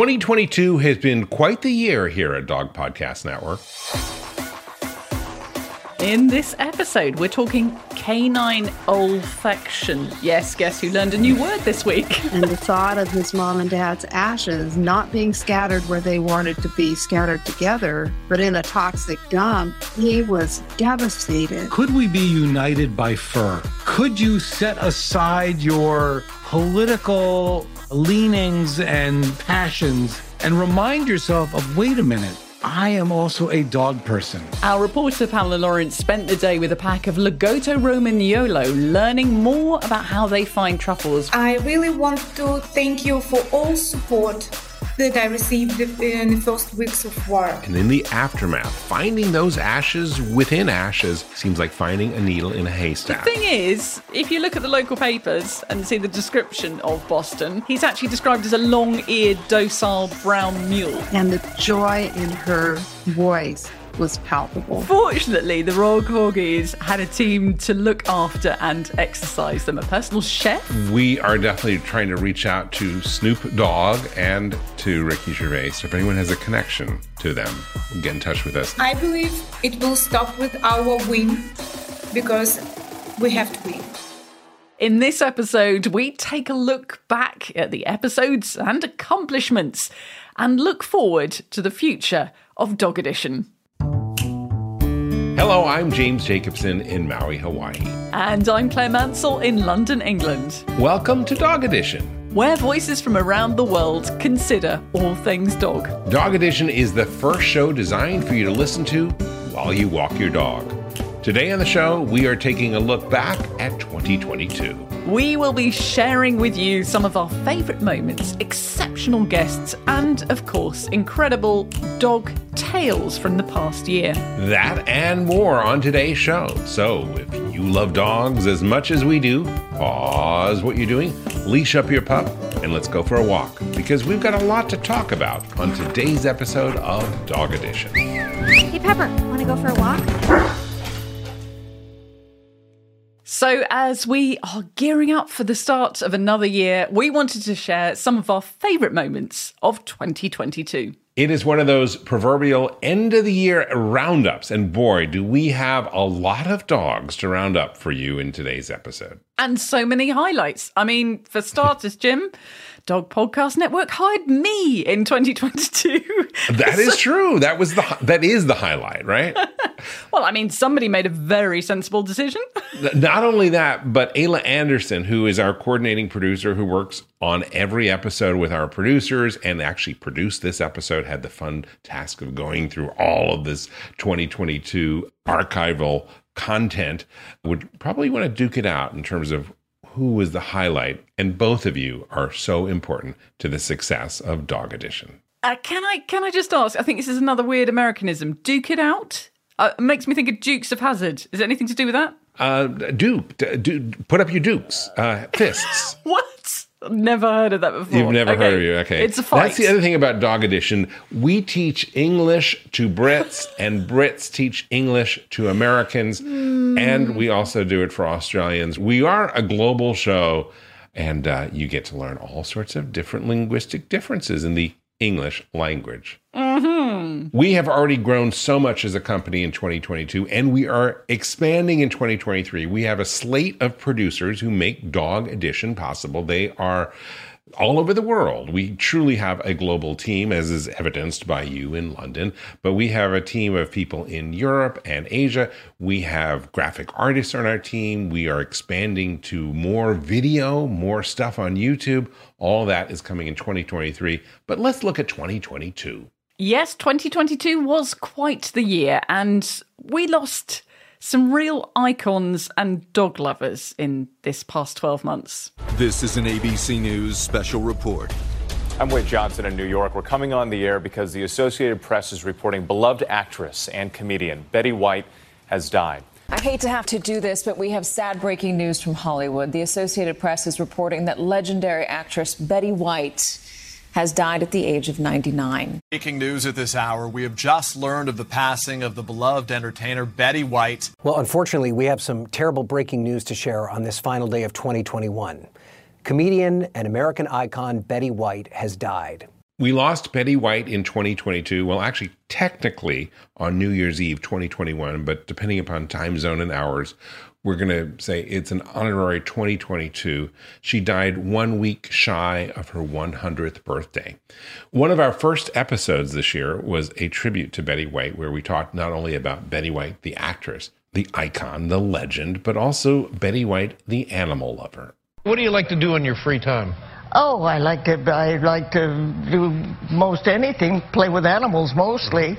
2022 has been quite the year here at Dog Podcast Network. In this episode, we're talking canine olfaction. Yes, guess who learned a new word this week? and the thought of his mom and dad's ashes not being scattered where they wanted to be scattered together, but in a toxic dump, he was devastated. Could we be united by fur? Could you set aside your political leanings and passions and remind yourself of wait a minute? I am also a dog person. Our reporter Paola Lawrence spent the day with a pack of Lagotto Romagnolo, learning more about how they find truffles. I really want to thank you for all support that I received in the first weeks of work. And in the aftermath, finding those ashes within ashes seems like finding a needle in a haystack. The thing is, if you look at the local papers and see the description of Boston, he's actually described as a long eared, docile brown mule. And the joy in her voice was palpable. Fortunately, the Royal Corgis had a team to look after and exercise them, a personal chef. We are definitely trying to reach out to Snoop Dogg and to Ricky Gervais. If anyone has a connection to them, get in touch with us. I believe it will stop with our win because we have to win. In this episode, we take a look back at the episodes and accomplishments and look forward to the future of Dog Edition. Hello, I'm James Jacobson in Maui, Hawaii. And I'm Claire Mansell in London, England. Welcome to Dog Edition, where voices from around the world consider all things dog. Dog Edition is the first show designed for you to listen to while you walk your dog. Today on the show, we are taking a look back at 2022. We will be sharing with you some of our favourite moments, exceptional guests, and of course, incredible dog tales from the past year. That and more on today's show. So, if you love dogs as much as we do, pause what you're doing, leash up your pup, and let's go for a walk because we've got a lot to talk about on today's episode of Dog Edition. Hey, Pepper, want to go for a walk? So, as we are gearing up for the start of another year, we wanted to share some of our favourite moments of 2022. It is one of those proverbial end of the year roundups. And boy, do we have a lot of dogs to round up for you in today's episode. And so many highlights. I mean, for starters, Jim. Dog Podcast Network hired me in 2022. That is true. That was the that is the highlight, right? well, I mean, somebody made a very sensible decision. Not only that, but Ayla Anderson, who is our coordinating producer, who works on every episode with our producers and actually produced this episode, had the fun task of going through all of this 2022 archival content. Would probably want to duke it out in terms of who was the highlight, and both of you are so important to the success of Dog Edition. Uh, can I can I just ask? I think this is another weird Americanism. Duke it out uh, makes me think of Dukes of Hazzard. Is there anything to do with that? Uh, Duke, do, put up your dukes, uh, fists. what? Never heard of that before. You've never okay. heard of you. Okay. It's a fight. That's the other thing about Dog Edition. We teach English to Brits, and Brits teach English to Americans. Mm. And we also do it for Australians. We are a global show, and uh, you get to learn all sorts of different linguistic differences in the English language. Mm-hmm. We have already grown so much as a company in 2022, and we are expanding in 2023. We have a slate of producers who make Dog Edition possible. They are all over the world. We truly have a global team, as is evidenced by you in London, but we have a team of people in Europe and Asia. We have graphic artists on our team. We are expanding to more video, more stuff on YouTube. All that is coming in 2023. But let's look at 2022. Yes, 2022 was quite the year, and we lost some real icons and dog lovers in this past 12 months. This is an ABC News special report. I'm Wade Johnson in New York. We're coming on the air because the Associated Press is reporting beloved actress and comedian Betty White has died. I hate to have to do this, but we have sad breaking news from Hollywood. The Associated Press is reporting that legendary actress Betty White has died at the age of 99. Breaking news at this hour, we have just learned of the passing of the beloved entertainer Betty White. Well, unfortunately, we have some terrible breaking news to share on this final day of 2021. Comedian and American icon Betty White has died. We lost Betty White in 2022. Well, actually, technically on New Year's Eve 2021, but depending upon time zone and hours, we're going to say it's an honorary 2022. She died one week shy of her 100th birthday. One of our first episodes this year was a tribute to Betty White, where we talked not only about Betty White, the actress, the icon, the legend, but also Betty White, the animal lover. What do you like to do in your free time? Oh, I like to I like to do most anything, play with animals mostly,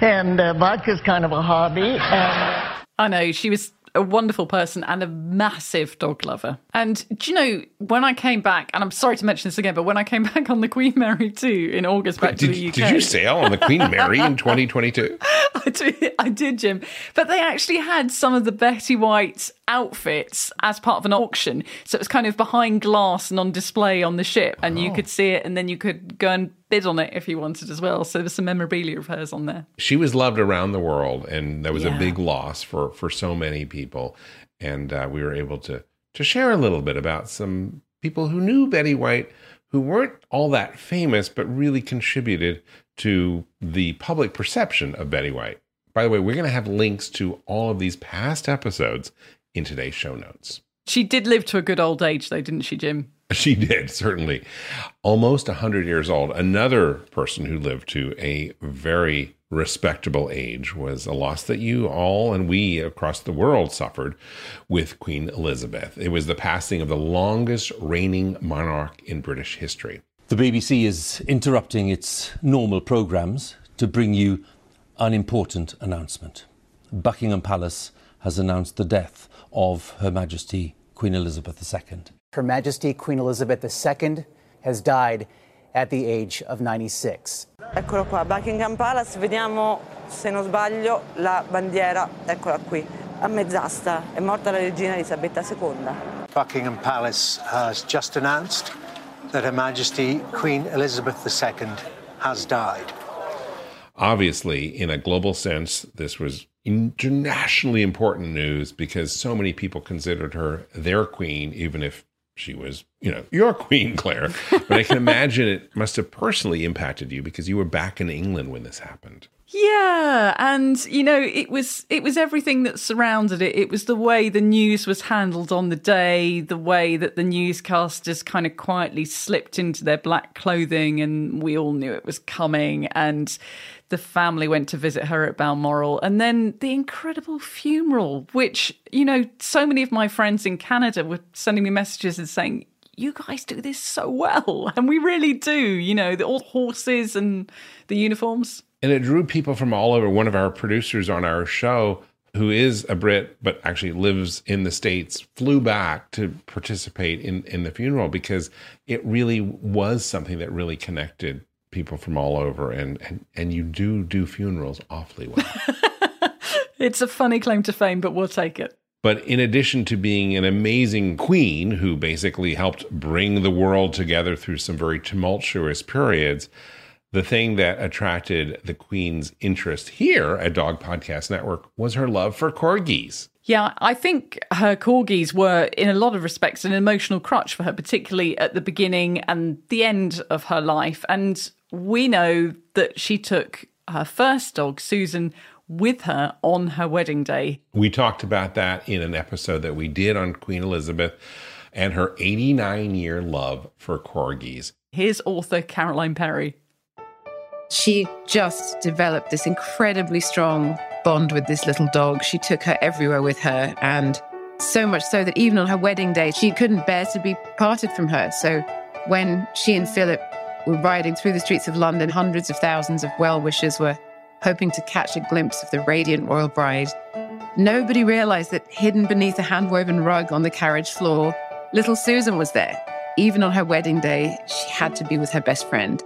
and uh, vodka's kind of a hobby. And I know she was a wonderful person and a massive dog lover. And do you know, when I came back, and I'm sorry to mention this again, but when I came back on the Queen Mary 2 in August back did, to the UK. Did you sail on the Queen Mary in 2022? I did, I did, Jim. But they actually had some of the Betty White outfits as part of an auction. So it was kind of behind glass and on display on the ship, and oh. you could see it, and then you could go and bid on it if you wanted as well. So there's some memorabilia of hers on there. She was loved around the world, and that was yeah. a big loss for for so many people. And uh, we were able to to share a little bit about some people who knew Betty White who weren't all that famous, but really contributed to the public perception of Betty White. By the way, we're going to have links to all of these past episodes in today's show notes. She did live to a good old age, though, didn't she, Jim? She did, certainly. Almost 100 years old. Another person who lived to a very respectable age was a loss that you all and we across the world suffered with Queen Elizabeth. It was the passing of the longest reigning monarch in British history. The BBC is interrupting its normal programmes to bring you an important announcement. Buckingham Palace has announced the death of Her Majesty Queen Elizabeth II. Her Majesty Queen Elizabeth II has died at the age of 96. Eccolo qua, Buckingham Palace, vediamo se non sbaglio la bandiera, eccola qui, a mezz'asta, è morta la regina Elisabetta II. Buckingham Palace has just announced that Her Majesty Queen Elizabeth II has died. Obviously, in a global sense, this was internationally important news because so many people considered her their queen, even if she was, you know, your queen, Claire. But I can imagine it must have personally impacted you because you were back in England when this happened. Yeah, and you know, it was it was everything that surrounded it. It was the way the news was handled on the day, the way that the newscasters kind of quietly slipped into their black clothing and we all knew it was coming and the family went to visit her at Balmoral and then the incredible funeral which, you know, so many of my friends in Canada were sending me messages and saying you guys do this so well and we really do, you know, the old horses and the uniforms and it drew people from all over. One of our producers on our show, who is a Brit but actually lives in the States, flew back to participate in, in the funeral because it really was something that really connected people from all over. And, and, and you do do funerals awfully well. it's a funny claim to fame, but we'll take it. But in addition to being an amazing queen who basically helped bring the world together through some very tumultuous periods, the thing that attracted the Queen's interest here at Dog Podcast Network was her love for corgis. Yeah, I think her corgis were, in a lot of respects, an emotional crutch for her, particularly at the beginning and the end of her life. And we know that she took her first dog, Susan, with her on her wedding day. We talked about that in an episode that we did on Queen Elizabeth and her 89 year love for corgis. Here's author Caroline Perry she just developed this incredibly strong bond with this little dog. She took her everywhere with her, and so much so that even on her wedding day, she couldn't bear to be parted from her. So when she and Philip were riding through the streets of London, hundreds of thousands of well wishers were hoping to catch a glimpse of the radiant royal bride. Nobody realized that hidden beneath a hand woven rug on the carriage floor, little Susan was there. Even on her wedding day, she had to be with her best friend.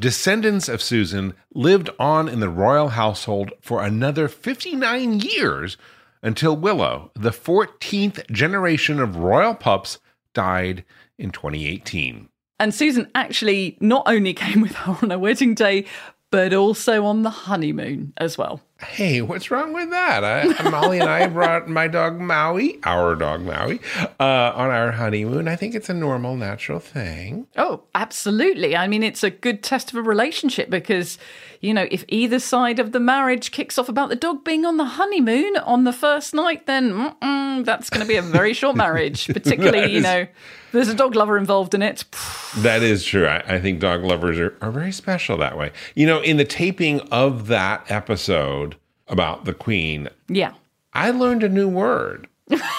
Descendants of Susan lived on in the royal household for another 59 years until Willow, the 14th generation of royal pups, died in 2018. And Susan actually not only came with her on her wedding day, but also on the honeymoon as well. Hey, what's wrong with that? I, Molly and I brought my dog Maui, our dog Maui, uh, on our honeymoon. I think it's a normal, natural thing. Oh, absolutely. I mean, it's a good test of a relationship because, you know, if either side of the marriage kicks off about the dog being on the honeymoon on the first night, then that's going to be a very short marriage, particularly, you know, there's a dog lover involved in it. That is true. I, I think dog lovers are, are very special that way. You know, in the taping of that episode about the Queen, Yeah. I learned a new word.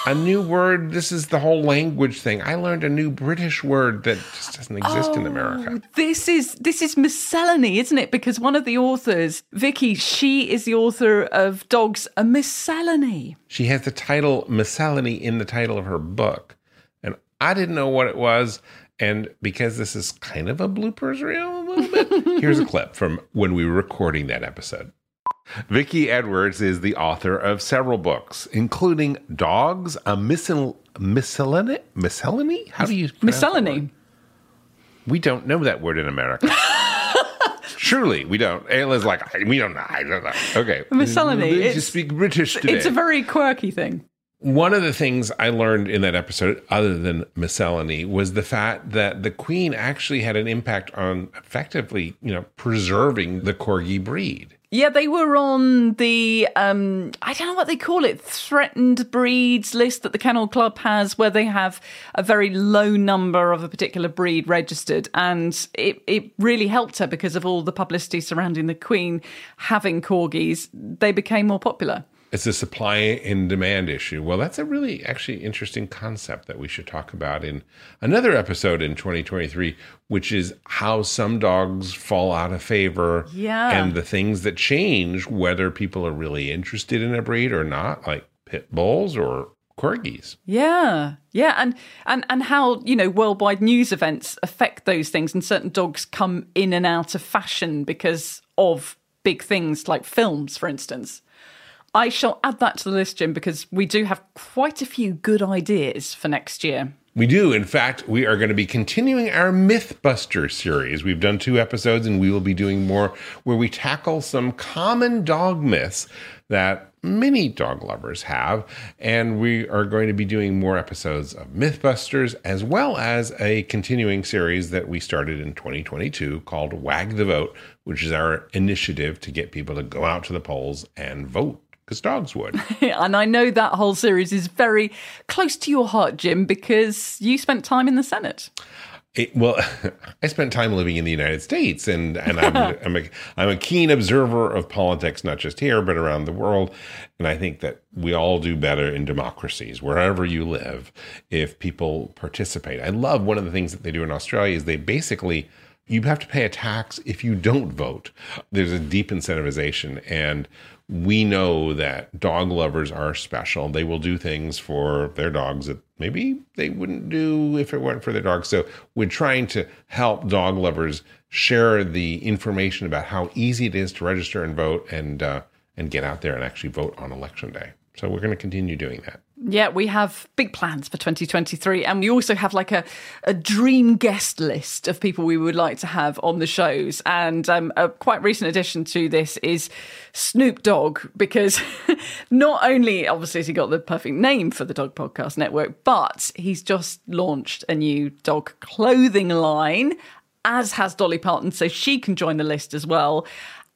a new word. This is the whole language thing. I learned a new British word that just doesn't exist in oh, America. This is this is miscellany, isn't it? Because one of the authors, Vicky, she is the author of Dogs a Miscellany. She has the title Miscellany in the title of her book. And I didn't know what it was. And because this is kind of a bloopers reel a little bit, here's a clip from when we were recording that episode. Vicky Edwards is the author of several books, including Dogs, a miscel- miscellany? Miscellany? How do you Miscellany. We don't know that word in America. Truly, we don't. Ayla's like, we don't know. I don't know. Okay. Miscellany. It's- just speak British today. It's a very quirky thing. One of the things I learned in that episode, other than miscellany, was the fact that the queen actually had an impact on effectively, you know, preserving the corgi breed. Yeah, they were on the um I don't know what they call it, threatened breeds list that the Kennel Club has where they have a very low number of a particular breed registered and it it really helped her because of all the publicity surrounding the queen having corgis, they became more popular. It's a supply and demand issue. Well, that's a really actually interesting concept that we should talk about in another episode in 2023, which is how some dogs fall out of favor Yeah. and the things that change whether people are really interested in a breed or not, like pit bulls or corgis. Yeah, yeah, and and and how you know worldwide news events affect those things, and certain dogs come in and out of fashion because of big things like films, for instance. I shall add that to the list, Jim, because we do have quite a few good ideas for next year. We do. In fact, we are going to be continuing our Mythbuster series. We've done two episodes and we will be doing more where we tackle some common dog myths that many dog lovers have. And we are going to be doing more episodes of Mythbusters as well as a continuing series that we started in 2022 called Wag the Vote, which is our initiative to get people to go out to the polls and vote because dogs would. and I know that whole series is very close to your heart, Jim, because you spent time in the Senate. It, well, I spent time living in the United States, and and I'm I'm a, I'm a keen observer of politics, not just here but around the world. And I think that we all do better in democracies, wherever you live, if people participate. I love one of the things that they do in Australia is they basically you have to pay a tax if you don't vote. There's a deep incentivization, and we know that dog lovers are special. They will do things for their dogs that maybe they wouldn't do if it weren't for their dogs. So we're trying to help dog lovers share the information about how easy it is to register and vote, and uh, and get out there and actually vote on election day. So we're going to continue doing that. Yeah, we have big plans for 2023. And we also have like a, a dream guest list of people we would like to have on the shows. And um, a quite recent addition to this is Snoop Dogg, because not only obviously has he got the perfect name for the Dog Podcast Network, but he's just launched a new dog clothing line, as has Dolly Parton. So she can join the list as well.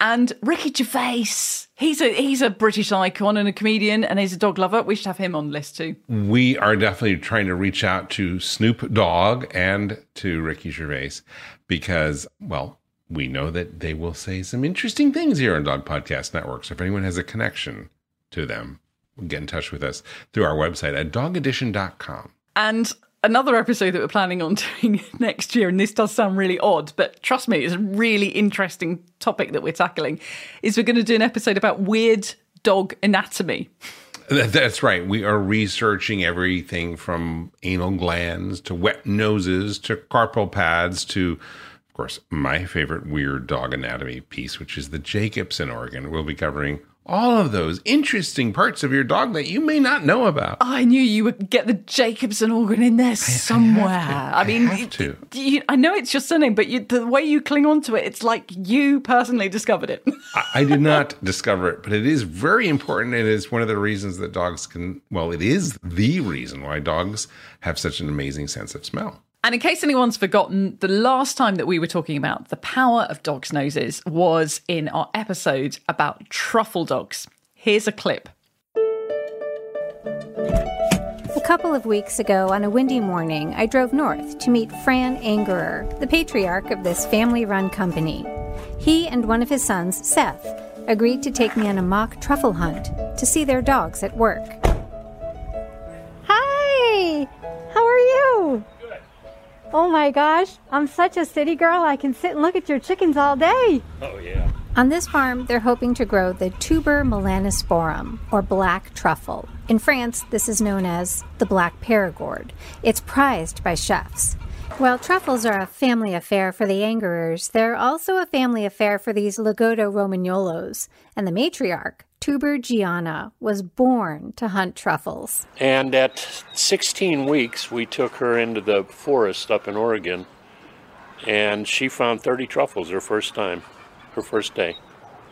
And Ricky Gervais, he's a he's a British icon and a comedian, and he's a dog lover. We should have him on the list too. We are definitely trying to reach out to Snoop Dogg and to Ricky Gervais because, well, we know that they will say some interesting things here on Dog Podcast Network. So if anyone has a connection to them, get in touch with us through our website at dogedition.com. And another episode that we're planning on doing next year, and this does sound really odd, but trust me, it's a really interesting topic that we're tackling, is we're going to do an episode about weird dog anatomy. That's right. We are researching everything from anal glands to wet noses to carpal pads to, of course, my favorite weird dog anatomy piece, which is the Jacobson organ. We'll be covering all of those interesting parts of your dog that you may not know about. I knew you would get the Jacobson organ in there somewhere. I, mean, have to. you, I know it's your surname, but you, the way you cling on to it, it's like you personally discovered it. I, I did not discover it, but it is very important. And It is one of the reasons that dogs can, well, it is the reason why dogs have such an amazing sense of smell. And in case anyone's forgotten, the last time that we were talking about the power of dogs' noses was in our episode about truffle dogs. Here's a clip. A couple of weeks ago, on a windy morning, I drove north to meet Fran Angerer, the patriarch of this family run company. He and one of his sons, Seth, agreed to take me on a mock truffle hunt to see their dogs at work. Hi! How are you? Oh my gosh, I'm such a city girl, I can sit and look at your chickens all day. Oh, yeah. On this farm, they're hoping to grow the tuber melanosporum, or black truffle. In France, this is known as the black Perigord. It's prized by chefs. While truffles are a family affair for the Angerers, they're also a family affair for these Lagotto Romagnolos. And the matriarch, Tuber Gianna, was born to hunt truffles. And at 16 weeks, we took her into the forest up in Oregon, and she found 30 truffles her first time, her first day.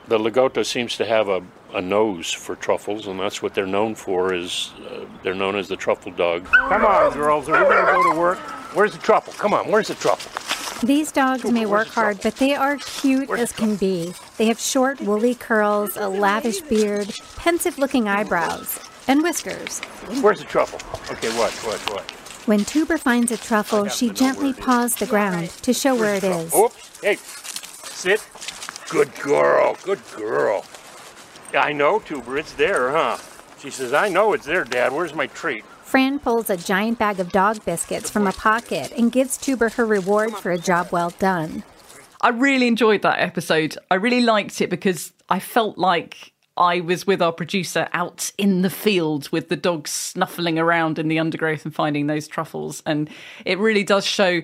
The Lagotto seems to have a, a nose for truffles, and that's what they're known for. Is uh, they're known as the truffle dog. Come on, girls, are we going to go to work? Where's the truffle? Come on, where's the truffle? These dogs may work hard, but they are cute as can be. They have short, woolly curls, a lavish beard, pensive looking eyebrows, and whiskers. Where's the truffle? Okay, what, what, what? When Tuber finds a truffle, she gently paws the ground to show where it is. Oops, hey, sit. Good girl, good girl. I know, Tuber, it's there, huh? She says, I know it's there, Dad. Where's my treat? Fran pulls a giant bag of dog biscuits from a pocket and gives Tuber her reward for a job well done. I really enjoyed that episode. I really liked it because I felt like I was with our producer out in the field with the dogs snuffling around in the undergrowth and finding those truffles. And it really does show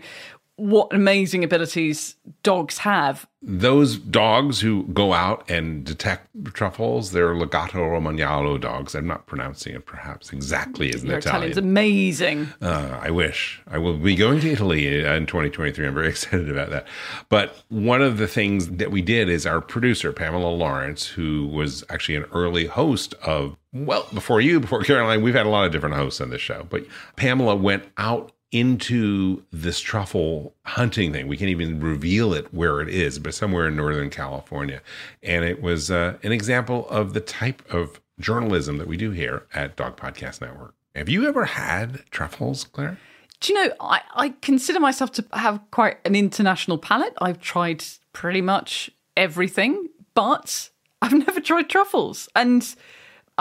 what amazing abilities dogs have. Those dogs who go out and detect truffles, they're Lagotto Romagnolo dogs. I'm not pronouncing it perhaps exactly as an Your Italian. Italian's amazing. Uh, I wish. I will be going to Italy in 2023. I'm very excited about that. But one of the things that we did is our producer, Pamela Lawrence, who was actually an early host of, well, before you, before Caroline, we've had a lot of different hosts on this show. But Pamela went out into this truffle hunting thing. We can't even reveal it where it is, but somewhere in Northern California. And it was uh, an example of the type of journalism that we do here at Dog Podcast Network. Have you ever had truffles, Claire? Do you know, I, I consider myself to have quite an international palate. I've tried pretty much everything, but I've never tried truffles. And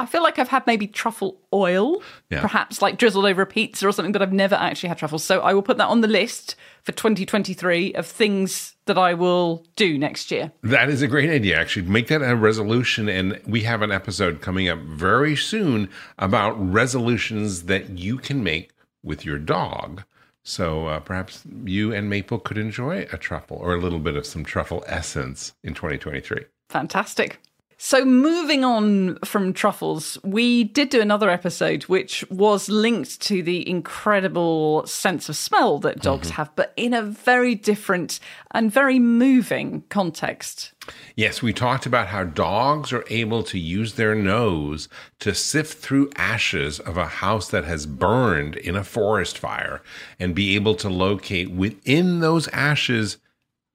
I feel like I've had maybe truffle oil, Yeah. perhaps like drizzled over a pizza or something, but I've never actually had truffles. So I will put that on the list for 2023 of things that I will do next year. That is a great idea. Actually, make that a resolution. And we have an episode coming up very soon about resolutions that you can make with your dog. So uh, perhaps you and Maple could enjoy a truffle or a little bit of some truffle essence in 2023. Fantastic. So, moving on from truffles, we did do another episode which was linked to the incredible sense of smell that dogs mm-hmm. have, but in a very different and very moving context. Yes, we talked about how dogs are able to use their nose to sift through ashes of a house that has burned in a forest fire and be able to locate within those ashes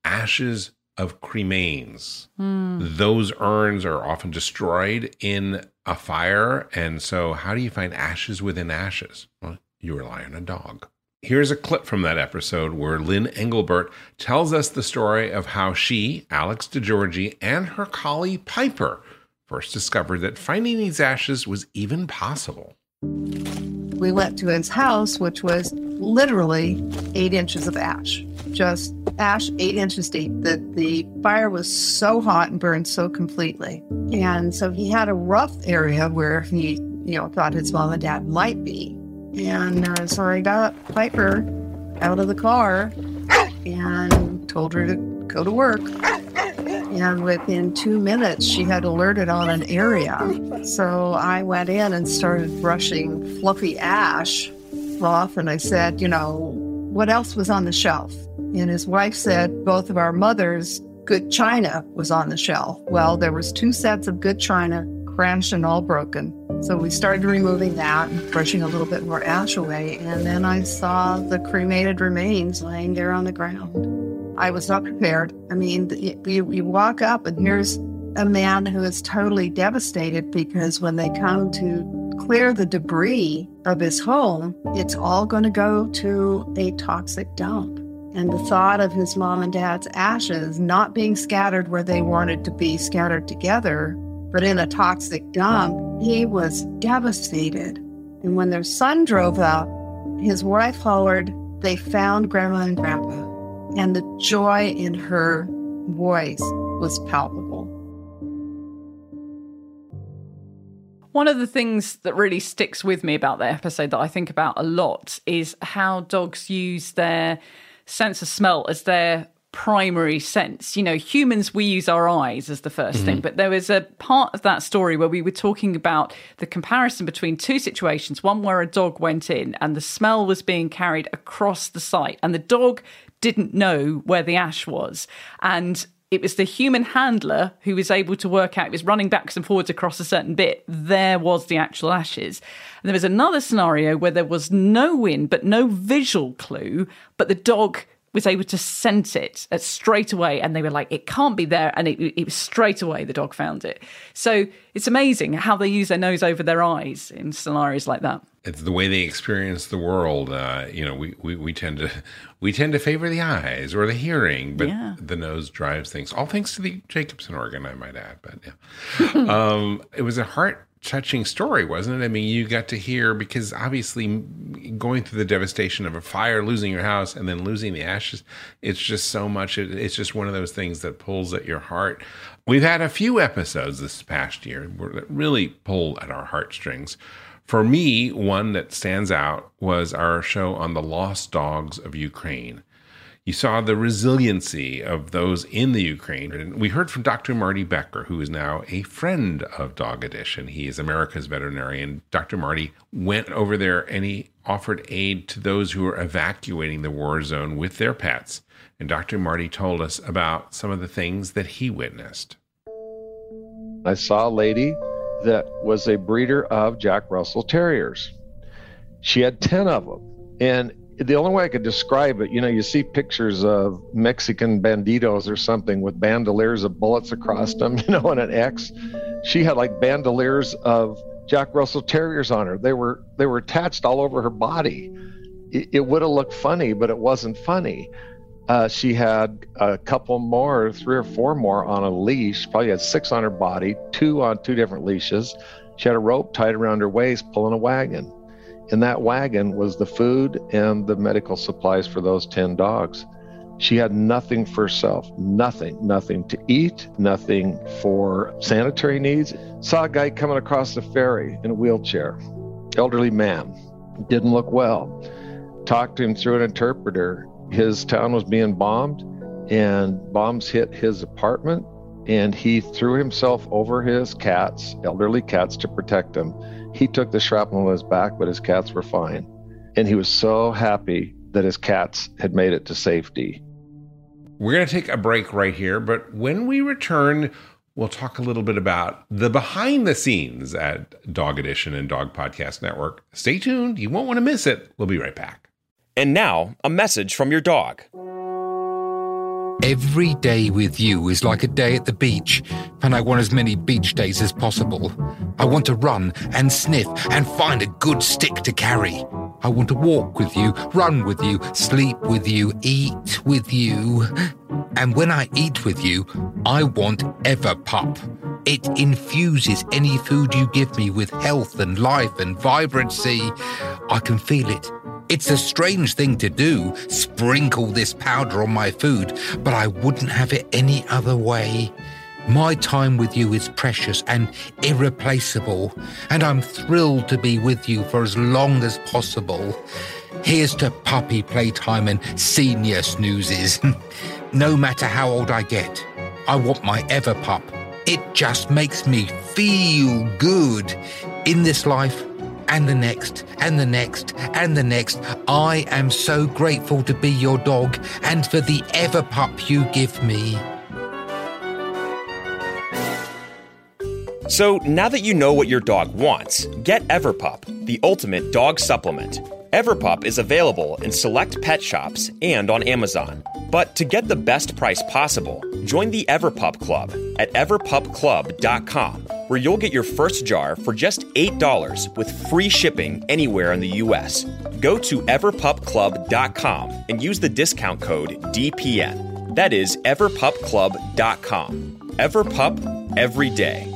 ashes of cremains. Those urns are often destroyed in a fire. And so, how do you find ashes within ashes? Well, you rely on a dog. Here's a clip from that episode where Lynn Engelbert tells us the story of how she, Alex DeGiorgi, and her collie Piper first discovered that finding these ashes was even possible. We went to his house, which was literally eight inches of ash, just ash eight inches deep. The, the fire was so hot and burned so completely. And so he had a rough area where he, you know, thought his mom and dad might be. And uh, so I got Piper out of the car and told her to go to work. And within two minutes, she had alerted on an area. So I went in and started brushing fluffy ash off. And I said, you know, what else was on the shelf? And his wife said, both of our mothers' good china was on the shelf. Well, there was two sets of good china, cranched and all broken. So we started removing that and brushing a little bit more ash away. And then I saw the cremated remains laying there on the ground. I was not prepared. I mean, you, you walk up and here's a man who is totally devastated because when they come to clear the debris of his home, it's all going to go to a toxic dump. And the thought of his mom and dad's ashes not being scattered where they wanted to be scattered together, but in a toxic dump, he was devastated. And when their son drove up, his wife hollered, they found grandma and grandpa and the joy in her voice was palpable. One of the things that really sticks with me about the episode that I think about a lot is how dogs use their sense of smell as their primary sense. You know, humans, we use our eyes as the 1st mm-hmm. thing, but there was a part of that story where we were talking about the comparison between two situations one where a dog went in and the smell was being carried across the site, and the dog didn't know where the ash was. And it was the human handler who was able to work out, it was running backwards and forwards across a certain bit. There was the actual ashes. And there was another scenario where there was no wind, but no visual clue, but the dog was able to sense it straight away and they were like it can't be there and it, it was straight away the dog found it so it's amazing how they use their nose over their eyes in scenarios like that it's the way they experience the world uh, you know we, we, we tend to we tend to favor the eyes or the hearing but yeah. the nose drives things all thanks to the jacobson organ i might add but yeah um, it was a heart touching story, wasn't it? I mean, you got to hear because obviously going through the devastation of a fire, losing your house, and then losing the ashes, it's just so much. It, it's just one of those things that pulls at your heart. We've had a few episodes this past year that really pull at our heartstrings. For me, one that stands out was our show on the lost dogs of Ukraine. You saw the resiliency of those in the Ukraine. And we heard from Dr. Marty Becker, who is now a friend of Dog Edition. He is America's veterinarian. Dr. Marty went over there and he offered aid to those who were evacuating the war zone with their pets. And Dr. Marty told us about some of the things that he witnessed. I saw a lady that was a breeder of Jack Russell Terriers. She had 10 of them. And the only way I could describe it, you know, you see pictures of Mexican banditos or something with bandoliers of bullets across them, you know, and an X. She had like bandoliers of Jack Russell Terriers on her. They were they were attached all over her body. It, it would have looked funny, but it wasn't funny. Uh, she had a couple more, three or four more on a leash. Probably had six on her body, two on two different leashes. She had a rope tied around her waist, pulling a wagon. In that wagon was the food and the medical supplies for those 10 dogs. She had nothing for herself, nothing, nothing to eat, nothing for sanitary needs. Saw a guy coming across the ferry in a wheelchair, elderly man, didn't look well. Talked to him through an interpreter. His town was being bombed, and bombs hit his apartment, and he threw himself over his cats, elderly cats, to protect them he took the shrapnel on his back, but his cats were fine. And he was so happy that his cats had made it to safety. We're going to take a break right here, but when we return, we'll talk a little bit about the behind the scenes at Dog Edition and Dog Podcast Network. Stay tuned, you won't want to miss it. We'll be right back. And now, a message from your dog. Every day with you is like a day at the beach, and I want as many beach days as possible. I want to run and sniff and find a good stick to carry. I want to walk with you, run with you, sleep with you, eat with you. And when I eat with you, I want Everpup. It infuses any food you give me with health and life and vibrancy. I can feel it it's a strange thing to do, sprinkle this powder on my food, but I wouldn't have it any other way. My time with you is precious and irreplaceable, and I'm thrilled to be with you for as long as possible. Here's to puppy playtime and senior snoozes. no matter how old I get, I want my Everpup. It just makes me feel good in this life and the next and the next and the next. I am so grateful to be your dog and for the Everpup you give me. So now that you know what your dog wants, get Everpup, the ultimate dog supplement. Everpup is available in select pet shops and on Amazon. But to get the best price possible, join the Everpup Club at everpupclub.com, where you'll get your first jar for just $8 with free shipping anywhere in the US. Go to everpupclub.com and use the discount code DPN. That is everpupclub.com. Everpup every day.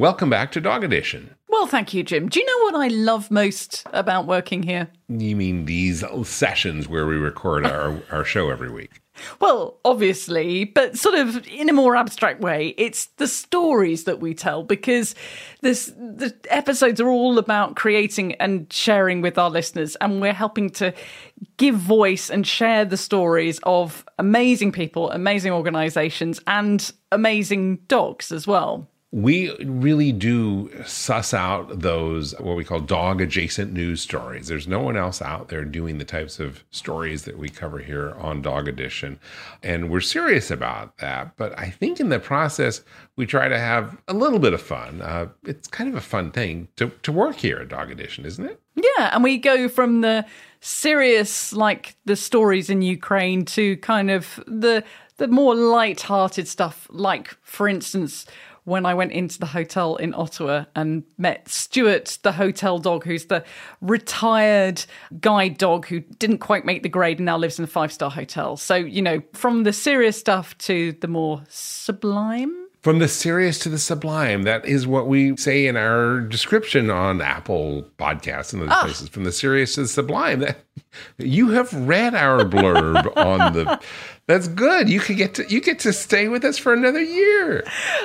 Welcome back to Dog Edition. Well, thank you, Jim. Do you know what I love most about working here? You mean these sessions where we record our, our show every week? Well, obviously, but sort of in a more abstract way, it's the stories that we tell because this the episodes are all about creating and sharing with our listeners, and we're helping to give voice and share the stories of amazing people, amazing organizations, and amazing dogs as well. We really do suss out those what we call dog adjacent news stories. There's no one else out there doing the types of stories that we cover here on Dog Edition. And we're serious about that. But I think in the process, we try to have a little bit of fun. Uh, it's kind of a fun thing to, to work here at Dog Edition, isn't it? Yeah. And we go from the serious, like the stories in Ukraine, to kind of the the more light-hearted stuff like for instance when I went into the hotel in Ottawa and met Stuart, the hotel dog, who's the retired guide dog who didn't quite make the grade and now lives in a five star hotel. So, you know, from the serious stuff to the more sublime. From the serious to the sublime. That is what we say in our description on Apple Podcasts and those Ah. places. From the serious to the sublime. That you have read our blurb on the. That's good. You could get to you get to stay with us for another year.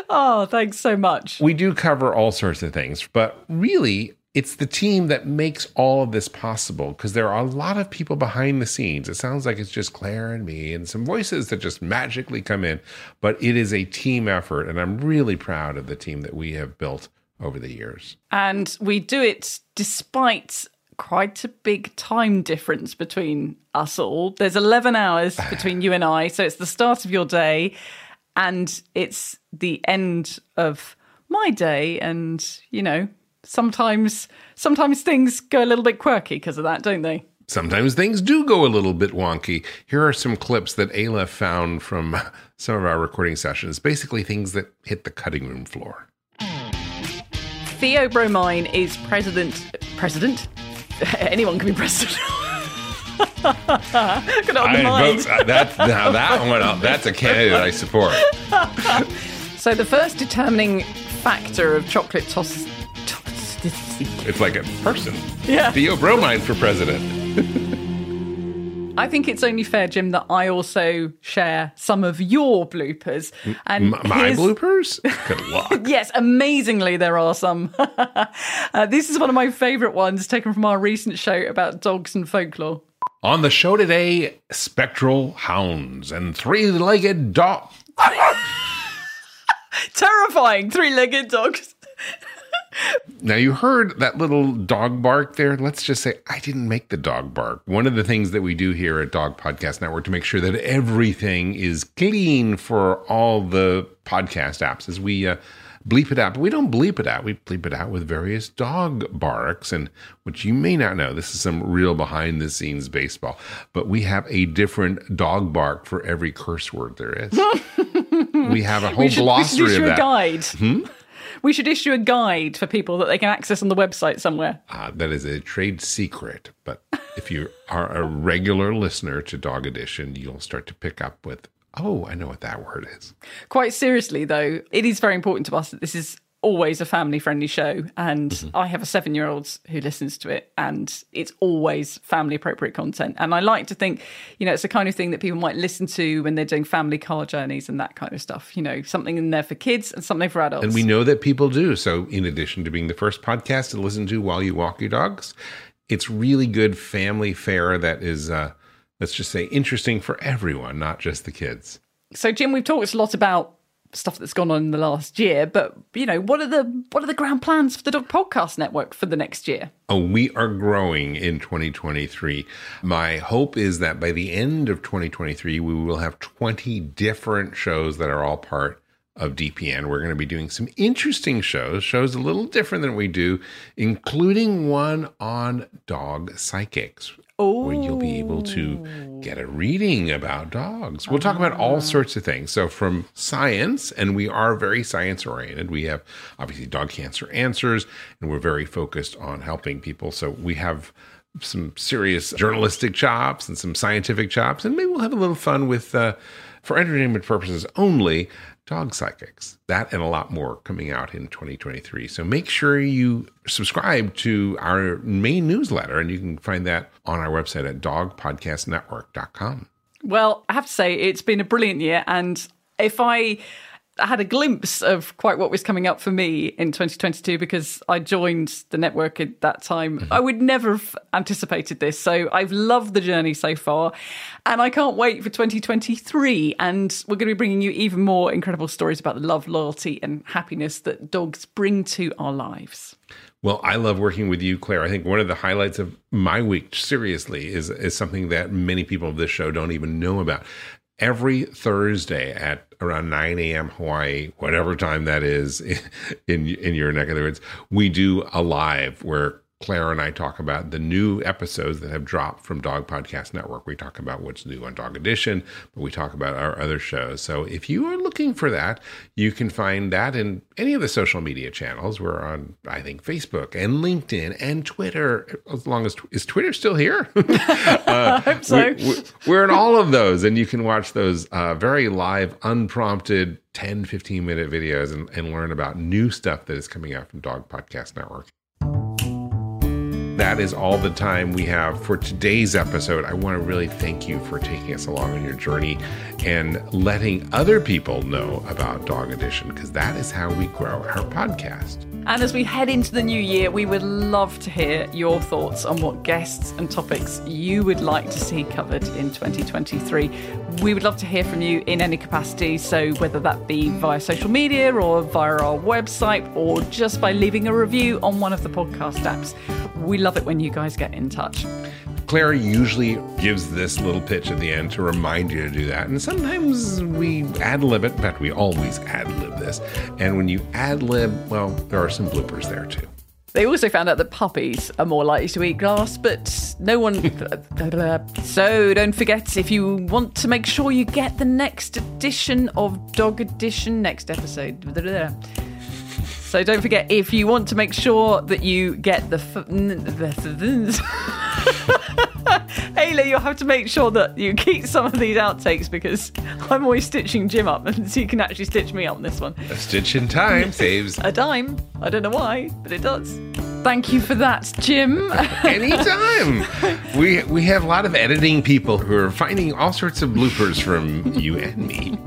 Oh, thanks so much. We do cover all sorts of things, but really, it's the team that makes all of this possible because there are a lot of people behind the scenes. It sounds like it's just Claire and me and some voices that just magically come in, but it is a team effort. And I'm really proud of the team that we have built over the years. And we do it despite quite a big time difference between us all. There's 11 hours between you and I. So it's the start of your day and it's the end of my day. And, you know, sometimes sometimes things go a little bit quirky because of that, don't they? Sometimes things do go a little bit wonky. Here are some clips that Ayla found from some of our recording sessions, basically things that hit the cutting room floor. Theo Bromine is president. President? Anyone can be president. On the I mind. vote, uh, that, now that one, uh, that's a candidate I support. so the first determining factor of chocolate toss. It's like a person. Yeah. Theo Bromine for president. I think it's only fair, Jim, that I also share some of your bloopers. And M- my here's- bloopers? Good luck. yes, amazingly, there are some. uh, this is one of my favourite ones, taken from our recent show about dogs and folklore. On the show today, spectral hounds and three-legged dog. Terrifying three-legged dogs. Now you heard that little dog bark there. Let's just say I didn't make the dog bark. One of the things that we do here at Dog Podcast Network to make sure that everything is clean for all the podcast apps is we uh, bleep it out. But we don't bleep it out. We bleep it out with various dog barks. And which you may not know, this is some real behind the scenes baseball. But we have a different dog bark for every curse word there is. we have a whole should, glossary we should issue of that. guide. Hmm? We should issue a guide for people that they can access on the website somewhere. Uh, that is a trade secret, but if you are a regular listener to Dog Edition, you'll start to pick up with, oh, I know what that word is. Quite seriously, though, it is very important to us that this is always a family friendly show. And Mm-hmm. I have a seven year old who listens to it, and it's always family appropriate content. And I like to think, you know, it's the kind of thing that people might listen to when they're doing family car journeys and that kind of stuff. You know, something in there for kids and something for adults. And we know that people do. So, in addition to being the first podcast to listen to while you walk your dogs, it's really good family fare that is, uh, let's just say, interesting for everyone, not just the kids. So, Jim, we've talked a lot about stuff that's gone on in the last year, but you know, what are the what are the grand plans for the Dog Podcast Network for the next year? Oh, we are growing in 2023. My hope is that by the end of 2023, we will have 20 different shows that are all part of DPN. We're going to be doing some interesting shows, shows a little different than we do, including one on dog psychics. Where you'll be able to get a reading about dogs. We'll talk about all sorts of things. So, from science, and we are very science oriented. We have obviously dog cancer answers, and we're very focused on helping people. So, we have some serious journalistic chops and some scientific chops, and maybe we'll have a little fun with, uh, for entertainment purposes only, dog psychics. That and a lot more coming out in 2023. So make sure you subscribe to our main newsletter, and you can find that on our website at dogpodcastnetwork.com. Well, I have to say, it's been a brilliant year. And if I had a glimpse of quite what was coming up for me in 2022, because I joined the network at that time, mm-hmm. I would never have anticipated this. So I've loved the journey so far. And I can't wait for 2023. And we're going to be bringing you even more incredible stories about the love, loyalty, and happiness that dogs bring to our lives. Well, I love working with you, Claire. I think one of the highlights of my week, seriously, is is something that many people of this show don't even know about. Every Thursday at around 9 a.m. Hawaii, whatever time that is in in your neck of the woods, we do a live where Claire and I talk about the new episodes that have dropped from Dog Podcast Network. We talk about what's new on Dog Edition, but we talk about our other shows. So if you are looking for that, you can find that in any of the social media channels. We're on, I think, Facebook and LinkedIn and Twitter. As long as is Twitter still here? uh, I hope so. we- we're in all of those, and you can watch those uh, very live, unprompted 10, 15 minute videos and, and learn about new stuff that is coming out from Dog Podcast Network. That is all the time we have for today's episode. I want to really thank you for taking us along on your journey and letting other people know about Dog Edition because that is how we grow our podcast. And as we head into the new year, we would love to hear your thoughts on what guests and topics you would like to see covered in 2023. We would love to hear from you in any capacity, so whether that be via social media or via our website or just by leaving a review on one of the podcast apps. We love it when you guys get in touch. Claire usually gives this little pitch at the end to remind you to do that. And sometimes we ad lib it. In fact, we always ad lib this. And when you ad lib, well, there are some bloopers there too. They also found out that puppies are more likely to eat grass, but no one. so don't forget if you want to make sure you get the next edition of Dog Edition, next episode. So don't forget if you want to make sure that you get the. F- Ayla, you'll have to make sure that you keep some of these outtakes because I'm always stitching Jim up, and so you can actually stitch me up on this one. A stitch in time saves A dime. I don't know why, but it does. Thank you for that, Jim. Anytime. we we have a lot of editing people who are finding all sorts of bloopers from you and me.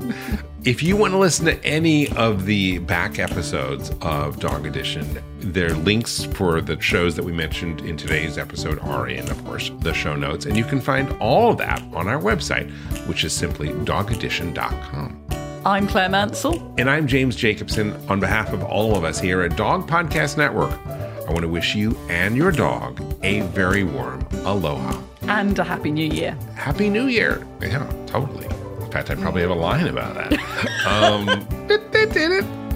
If you want to listen to any of the back episodes of Dog Edition, their links for the shows that we mentioned in today's episode are in, of course, the show notes. And you can find all of that on our website, which is simply dogedition.com. I'm Claire Mansell. And I'm James Jacobson. On behalf of all of us here at Dog Podcast Network, I want to wish you and your dog a very warm aloha. And a happy new year. Happy New Year. Yeah, totally. In fact, I probably have a line about that. um,